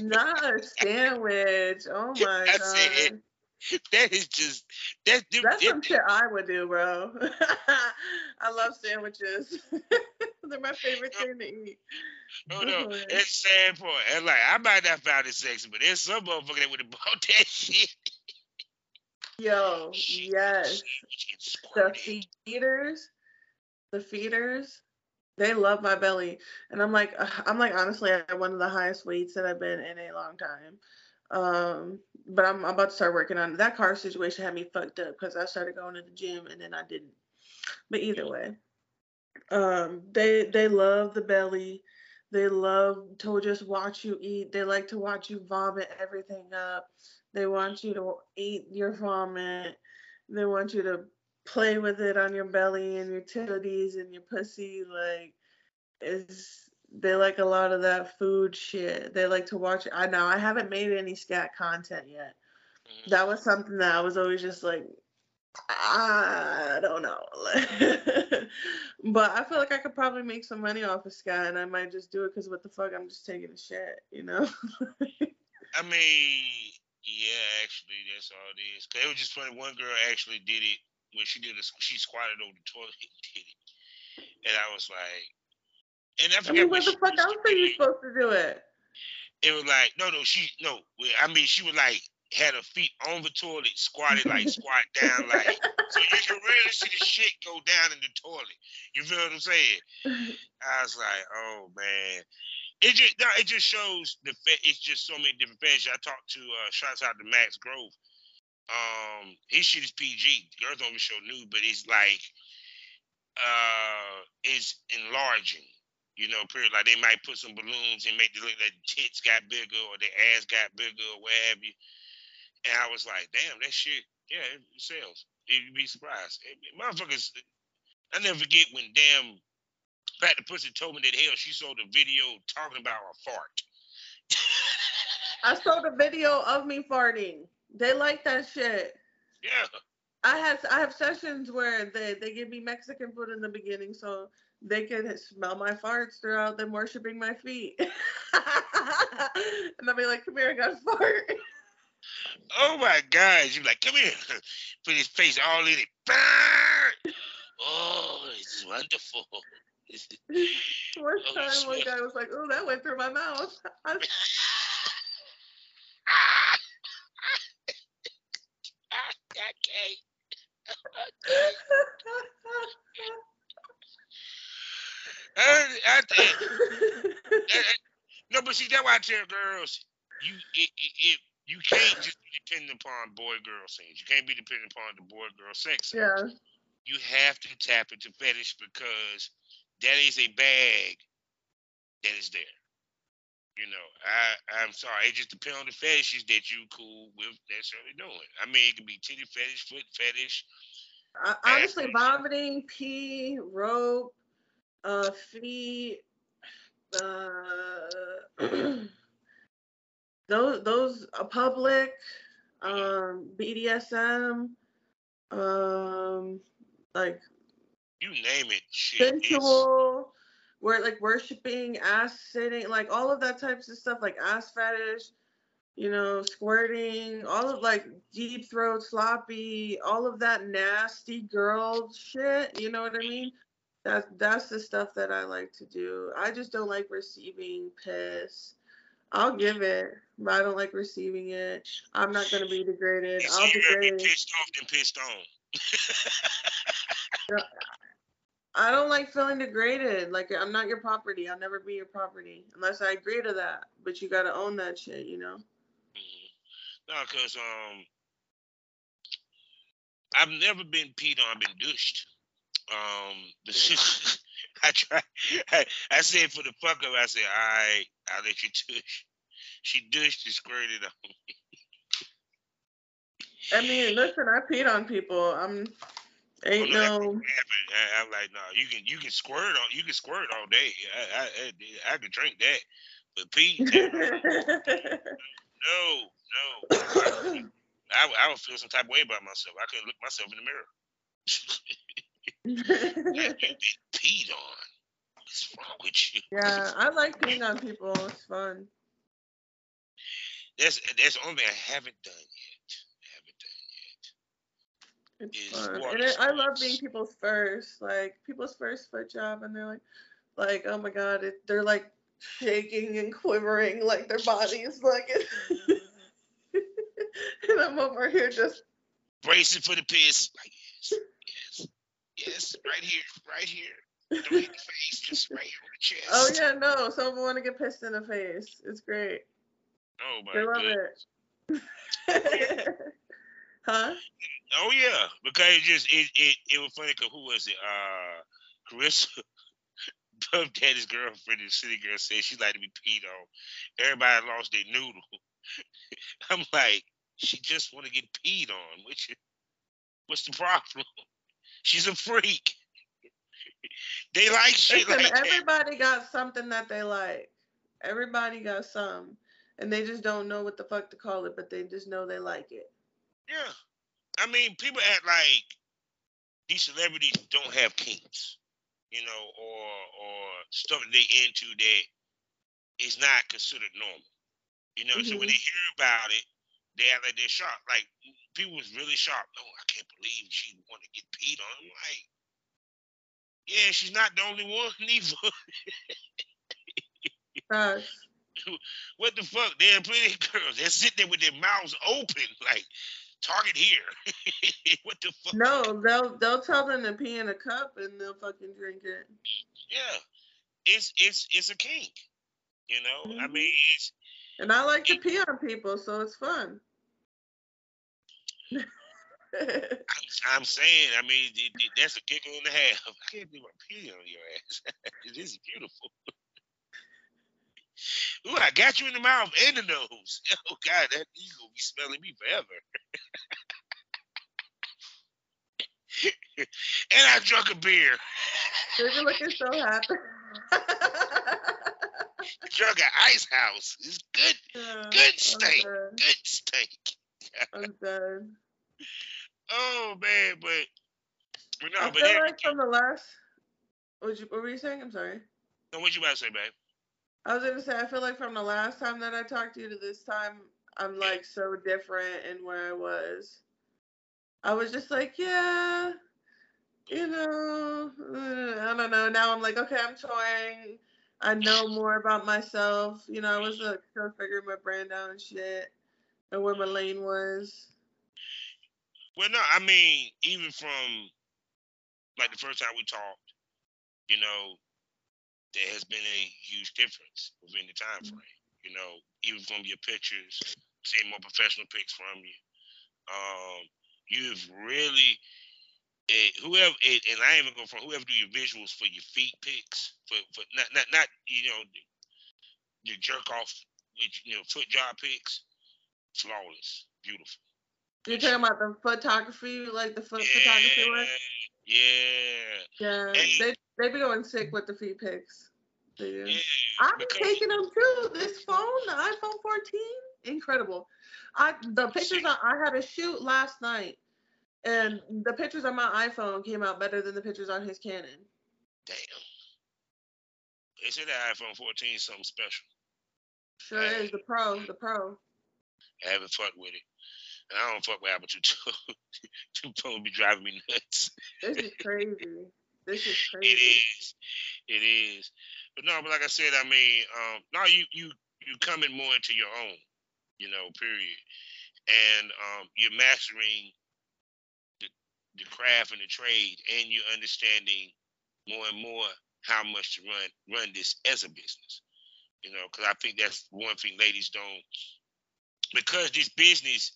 <laughs> Not a sandwich. Oh <laughs> my I god. Said, that is just that. That's some shit I would do, bro. <laughs> I love sandwiches. They're my favorite thing to eat. Oh no, it's sad point. And like I might not find it sexy, but there's some motherfucker that would have bought that shit. Yo, yes. The feeders, the feeders, they love my belly, and I'm like, I'm like honestly at one of the highest weights that I've been in a long time. Um, but I'm, I'm about to start working on it. That car situation had me fucked up because I started going to the gym and then I didn't. But either way, um, they they love the belly. They love to just watch you eat. They like to watch you vomit everything up. They want you to eat your vomit. They want you to play with it on your belly and your titties and your pussy. Like, it's they like a lot of that food shit. They like to watch. I know I haven't made any scat content yet. Mm-hmm. That was something that I was always just like, I don't know. <laughs> but I feel like I could probably make some money off of scat, and I might just do it because what the fuck, I'm just taking a shit, you know. <laughs> I mean, yeah, actually, that's all it is. Cause it was just funny. One girl actually did it when she did it. She squatted over the toilet <laughs> and did it, and I was like, and I forget I mean, what the fuck else are you supposed to do it? It was like no, no, she no. I mean, she was like had her feet on the toilet, squatted like <laughs> squat down like, so you can really see the shit go down in the toilet. You feel what I'm saying? <laughs> I was like, oh man. It just no, it just shows the it's just so many different fans. I talked to uh shouts out to Max Grove. Um, his shit is PG. Girls don't even show nude, but it's like uh it's enlarging. You know, period. Like they might put some balloons and make the look like tits got bigger or their ass got bigger or what have you. And I was like, damn, that shit, yeah, it sells. You'd be surprised. It, motherfuckers, I never forget when damn Pat the Pussy told me that hell she saw the video talking about a fart. I saw the video of me farting. They like that shit. Yeah. I had I have sessions where they they give me Mexican food in the beginning, so they can smell my farts throughout them worshiping my feet. <laughs> and I'll be like, "Come here, I got a fart." Oh my God! You're like, come here, <laughs> put his face all in it. Oh, it's wonderful. One time, one guy was like, "Oh, that went through my mouth." <laughs> I, okay. I, I, I, no, but see, that's why I tell girls, you it, it, it, you can't just be dependent upon boy girl scenes. You can't be dependent upon the boy girl sex. scenes. yeah, You have to tap into fetish because that is a bag that is there. You know, I I'm sorry, it just depends on the fetishes that you cool with necessarily doing. I mean, it could be titty fetish, foot fetish. I, honestly, vomiting, pee, rope, uh, feet, uh, <clears throat> those those uh, public, um, BDSM, um, like You name it, shit. sensual, where like worshiping, ass sitting, like all of that types of stuff, like ass fetish, you know, squirting, all of like deep throat, sloppy, all of that nasty girl shit. You know what I mean? That's that's the stuff that I like to do. I just don't like receiving piss. I'll give it, but I don't like receiving it. I'm not gonna be degraded. It's I'll easier be degrade. pissed off than pissed on. <laughs> I don't like feeling degraded. Like I'm not your property. I'll never be your property unless I agree to that. But you gotta own that shit, you know. Mhm. No, cause um, I've never been peed on. I've been douched. Um, <laughs> I try. <laughs> I, I said for the fuck up. I said, all right, I'll let you douche. She douched and squirted on. me. I mean, listen, I peed on people. I'm ain't no, I'm like, no, you can you can squirt on you can squirt all day. I I, I, I could drink that, but pee, <laughs> no, no. I, I would feel some type of way about myself. I couldn't look myself in the mirror. You been peed on. What's wrong with you? yeah, I like peeing on people. It's fun. That's that's the only thing I haven't done yet. haven't done yet. It's Is fun. And it, I love being people's first, like people's first foot job, and they're like, like, oh my god, it, they're like shaking and quivering, like their bodies, like. <laughs> and I'm over here just Bracing for the piss. Like yes, yes, yes, right here, right here. Don't hit the face, just right here on the chest. Oh yeah, no. Some want to get pissed in the face. It's great. Oh my They love goodness. it. <laughs> huh? Oh yeah, because it just it it, it was funny. Cause who was it? Uh, Caresha, <laughs> Puff Daddy's girlfriend, the city girl, said she liked to be peed on. Everybody lost their noodle. <laughs> I'm like, she just want to get peed on. Which, what's the problem? <laughs> She's a freak. they like shit Listen, like that. everybody got something that they like. Everybody got some, and they just don't know what the fuck to call it, but they just know they like it. Yeah. I mean, people act like these celebrities don't have kinks, you know, or or stuff that they into that is not considered normal. You know, so when Mhm. they hear about it, they act like they're shocked. Like people was really shocked. Oh, I can't believe she want to get peed on. I'm like, yeah, she's not the only one <laughs> either. What the fuck? There are plenty of <laughs> girls that sit there with their mouths open, like target here. <laughs> what the fuck? No, they'll they'll tell them to pee in a cup and they'll fucking drink it. Yeah, it's it's it's a kink. You know, I Mhm. mean, it's And I like to pee on people, so it's fun. <laughs> I'm, I'm saying, I mean, it, it- that's a giggle and a half. I can't believe I pee on your ass. <laughs> it is beautiful. Ooh, I got you in the mouth and the nose. <laughs> Oh God, that gonna be smelling me forever. <laughs> and I drunk a beer. You're looking so happy. <laughs> Drunk at Ice House. It's good, Yeah, good steak. done. good steak. I'm done. oh man, but, but no, I but feel like from the last. What, you, what were you saying? I'm sorry. no, what you about to say, babe? I was gonna say I feel like from the last time that I talked to you to this time, I'm like so different in where I was. I was just like, yeah, you know, I don't know. Now I'm like, okay, I'm touring. I know more about myself. You know, I was like still figuring my brand out and shit, and where my lane was. Well, no, I mean, even from like the first time we talked, you know, there has been a huge difference within the time Mm-hmm. frame. You know, even from your pictures, seeing more professional pics from you. Um, you've really, eh, whoever, eh, and I even go from whoever do your visuals for your feet pics, for for not not not you know, your jerk off, with, you know, foot job pics, flawless, beautiful. You're talking about the photography, like the foot photography work. Yeah, Yeah, Hey. they they be going sick with the feet pics. Yeah. I've been taking them too. This phone, the iPhone 14, incredible. I the pictures I, I had a shoot last night, and the pictures on my iPhone came out better than the pictures on his Canon. Damn. They said that iPhone 14 is something special. Sure is the pro, the pro. I haven't fucked with it. And I don't fuck with Apple too. Two phone be driving me nuts. This is crazy. This is It crazy. is. It is. But no, but like I said, I mean, um, no, you you you coming more into your own, you know, period. And um, you're mastering the the craft and the trade, and you're understanding more and more how much to run run this as a business. You know, because I think that's one thing ladies don't because this business,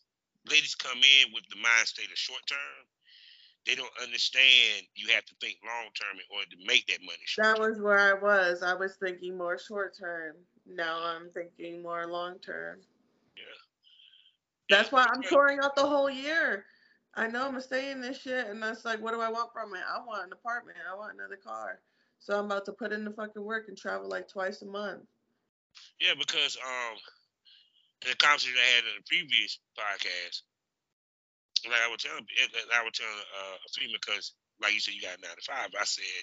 ladies come in with the mind state of short term. They don't understand you have to think long term in order to make that money. That was where I was. I was thinking more short term. Now I'm thinking more long term. Yeah. That's why I'm touring out the whole year. I know I'm gonna this shit, and that's like, what do I want from it? I want an apartment. I want another car. So I'm about to put in the fucking work and travel like twice a month. Yeah, because um, the conversation I had in the previous podcast, like I telling, like I was telling uh, a female, because like you said, you got a nine to five. I said,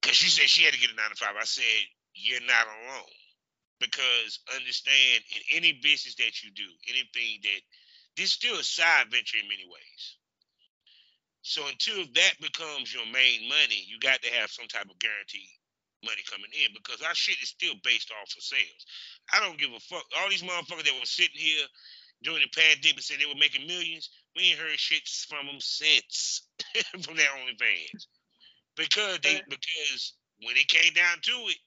because she said she had to get a nine to five. I said, you're not alone, because understand in any business that you do, anything that this still a side venture in many ways. So until that becomes your main money, you got to have some type of guarantee money coming in because our shit is still based off of sales. I don't give a fuck. All these motherfuckers that were sitting here during the pandemic saying they were making millions, we ain't heard shit from them since <laughs> from their OnlyFans because they because when it came down to it,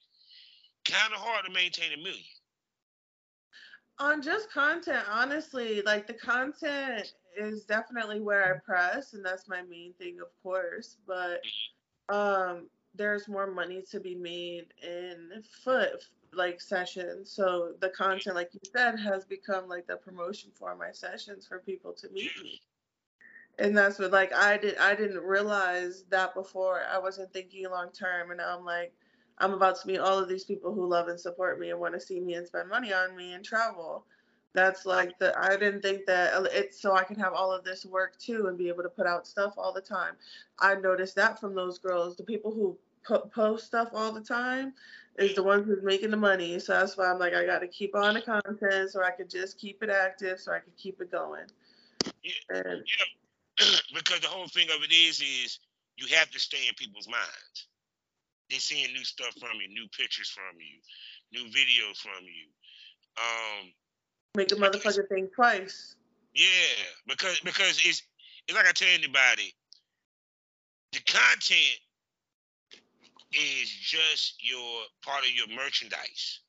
kind of hard to maintain a million. On just content, honestly, like the content is definitely where I press, and that's my main thing, of course. But um, there's more money to be made in foot like sessions. So the content, like you said, has become like the promotion for my sessions for people to meet me. And that's what like I did I didn't realize that before. I wasn't thinking long term and I'm like I'm about to meet all of these people who love and support me and want to see me and spend money on me and travel. That's like the I didn't think that uh, it's so I can have all of this work too and be able to put out stuff all the time. I noticed that from those girls, the people who po- post stuff all the time is the ones who's making the money. So that's why I'm like I got to keep on the content so I could just keep it active so I could keep it going. Yeah. And <clears throat> because the whole thing of it is is you have to stay in people's minds. They're seeing new stuff from you, new pictures from you, new videos from you. Um, make the motherfucker think twice. yeah, because because it's it's like I tell anybody, the content is just your part of your merchandise.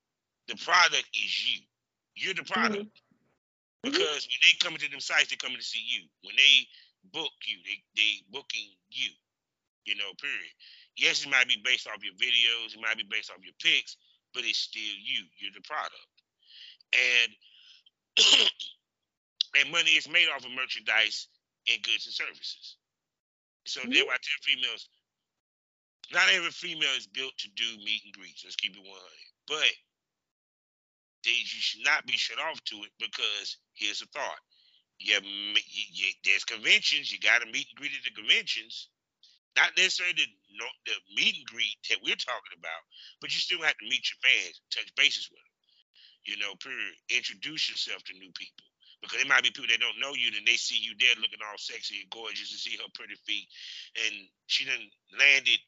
The product is you. You're the product. Because when they come into them sites, they're coming to see you. When they book you, they they booking you. You know, period. Yes, it might be based off your videos, it might be based off your pics, but it's still you. You're the product. And <clears throat> and money is made off of merchandise and goods and services. So Mhm. therefore I tell females, not every female is built to do meet and greets. Let's keep it 100. But they, you should not be shut off to it because here's a thought. you, you, there's conventions. You got to meet and greet at the conventions. Not necessarily the, the meet and greet that we're talking about, but you still have to meet your fans, touch bases with them. You know, period. Introduce yourself to new people because it might be people that don't know you, and they see you there looking all sexy and gorgeous and see her pretty feet, and she done landed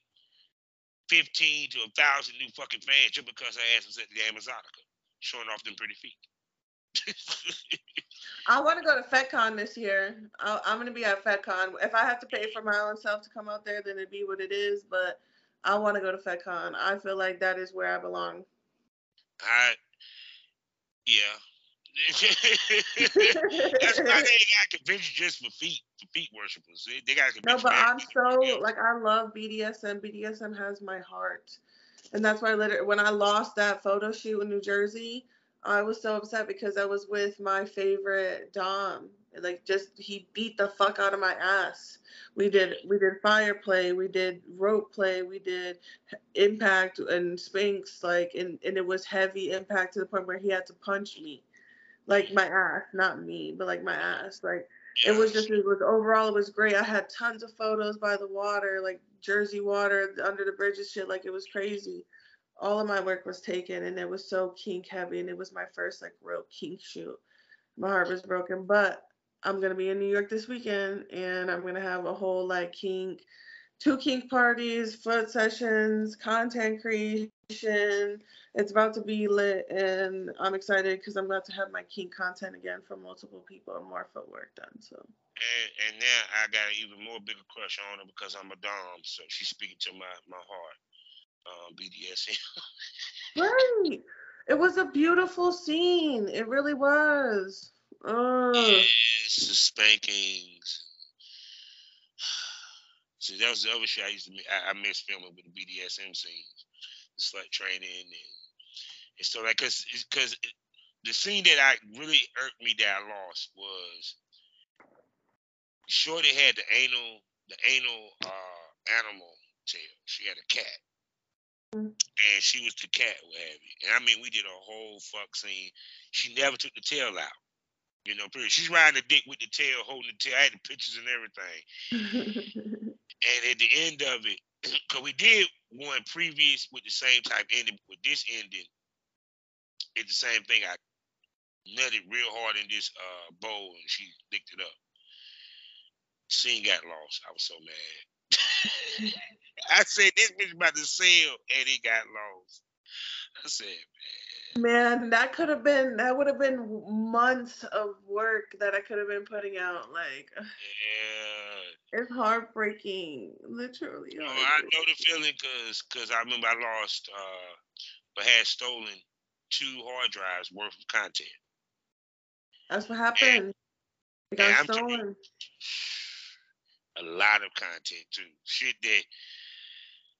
fifteen to a thousand new fucking fans just because her ass was at the Amazonica, showing off them pretty feet. <laughs> I want to go to FetCon this year. i am going to be at FetCon. If I have to pay for my own self to come out there, then it'd be what it is. But I want to go to FetCon. I feel like that is where I belong. I, yeah. <laughs> That's why they got convention just for feet for feet worshippers. They got no, but I'm so like I love BDSM. BDSM has my heart, and that's why I later when I lost that photo shoot in New Jersey, I was so upset because I was with my favorite Dom. Like just he beat the fuck out of my ass. We did we did fire play, we did rope play, we did impact and spanks, like and, and it was heavy impact to the point where he had to punch me. Like my ass, not me, but like my ass. Like it was just <laughs> it was overall it was great. I had tons of photos by the water, like Jersey water under the bridges shit, like it was crazy all of my work was taken and it was so kink heavy and it was my first like real kink shoot. My heart was broken, but I'm gonna be in New York this weekend and I'm gonna have a whole like kink, two kink parties, foot sessions, content creation. It's about to be lit and I'm excited because I'm about to have my kink content again from multiple people and more footwork done. So. And, and now I got an even more bigger crush on her because I'm a dom, so she's speaking to my my heart um, BDSM. <laughs> right. It was a beautiful scene. It really was. Uh. Yes, the spankings. <sighs> See, that was the other shit I used to. I, I miss filming with the BDSM scenes, slut training, and and so like, cause, cause the scene that I really irked me that I lost was Shorty had the anal, the anal uh, animal tail. She had a cat, and she was the cat, what have you. And I mean, we did a whole fuck scene. She never took the tail out. You know, period. She's riding the dick with the tail, holding the tail. I had the pictures and everything. <laughs> and at the end of it, because we did one previous with the same type ending, with this ending, it's the same thing. I nutted real hard in this uh, bowl and she licked it up. Scene got lost. I was so mad. <laughs> I said this bitch about to sell, and he got lost. I said, man. Man, that could have been that would have been months of work that I could have been putting out. Like, yeah, it's heartbreaking, literally. I know the feeling because because I remember I lost, uh, but had stolen two hard drives worth of content. That's what happened. And, it got stolen. <sighs> A lot of content too. Shit that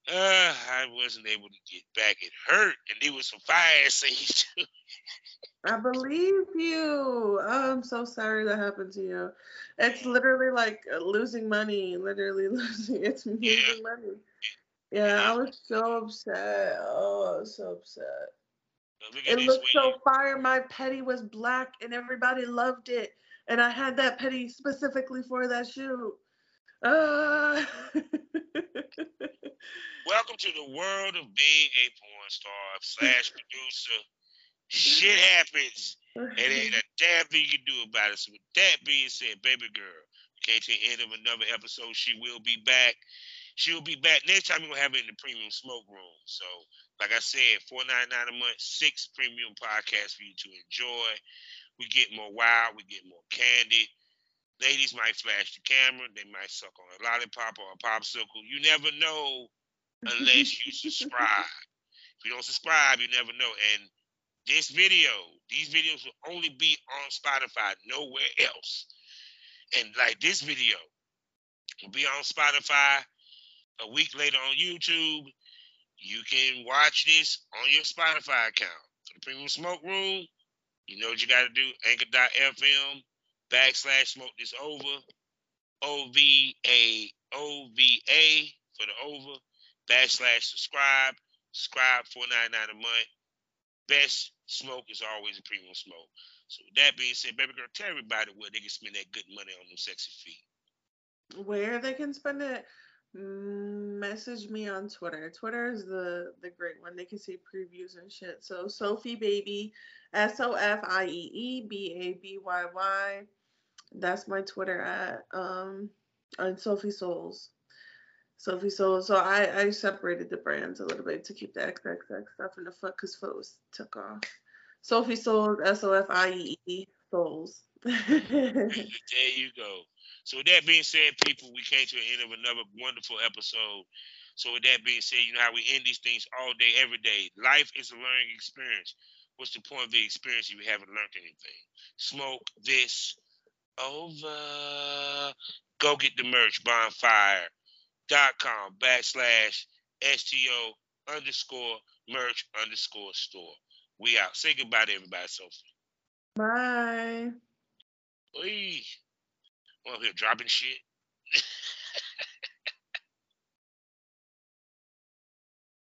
uh, I wasn't able to get back. It hurt, and there was some fire <laughs> too. I believe you. Oh, I'm so sorry that happened to you. It's literally like losing money. Literally <laughs> losing. It's losing yeah. money. Yeah, I was so upset. Oh, I was so upset. It looked so fire. My petty was black, and everybody loved it. And I had that petty specifically for that shoot. Uh. <laughs> <laughs> Welcome to the world of being a porn star slash producer. Shit happens, and ain't a damn thing you can do about it. So with that being said, baby girl, came to the end of another episode. She will be back. She will be back next time. We're gonna have it in the premium smoke room. So, like I said, four ninety nine a month, six premium podcasts for you to enjoy. We get more wild, we get more candid. Ladies might flash the camera, they might suck on a lollipop or a popsicle. You never know unless you <laughs> subscribe. If you don't subscribe, you never know. And this video, these videos will only be on Spotify, nowhere else. And like this video will be on Spotify a week later on YouTube. You can watch this on your Spotify account. For the Premium Smoke Room, you know what you got to do. Anchor.fm backslash smokethisova. O V A O V A for the over backslash subscribe. Subscribe four ninety nine a month. Best smoke is always a premium smoke. So with that being said, baby girl, tell everybody where they can spend that good money on them sexy feet. Where they can spend it, message me on Twitter. Twitter is the the great one. They can see previews and shit. So Sofiee Babyy, S O F I E E B A B Y Y. That's my Twitter at um and Sofiee Souls. Sofiee Souls. So I I separated the brands a little bit to keep the XXX stuff in the foot because foot was took off. Sofiee Souls, S O F I E E Souls. <laughs> there you go. So with that being said, people, we came to the end of another wonderful episode. So with that being said, you know how we end these things all day, every day. Life is a learning experience. What's the point of the experience if you haven't learned anything? Smoke this over. Go get the merch, bonfire.com backslash STO underscore merch underscore store. We out. Say goodbye to everybody, Sofiee. Bye. Please. Well, here dropping shit. <laughs>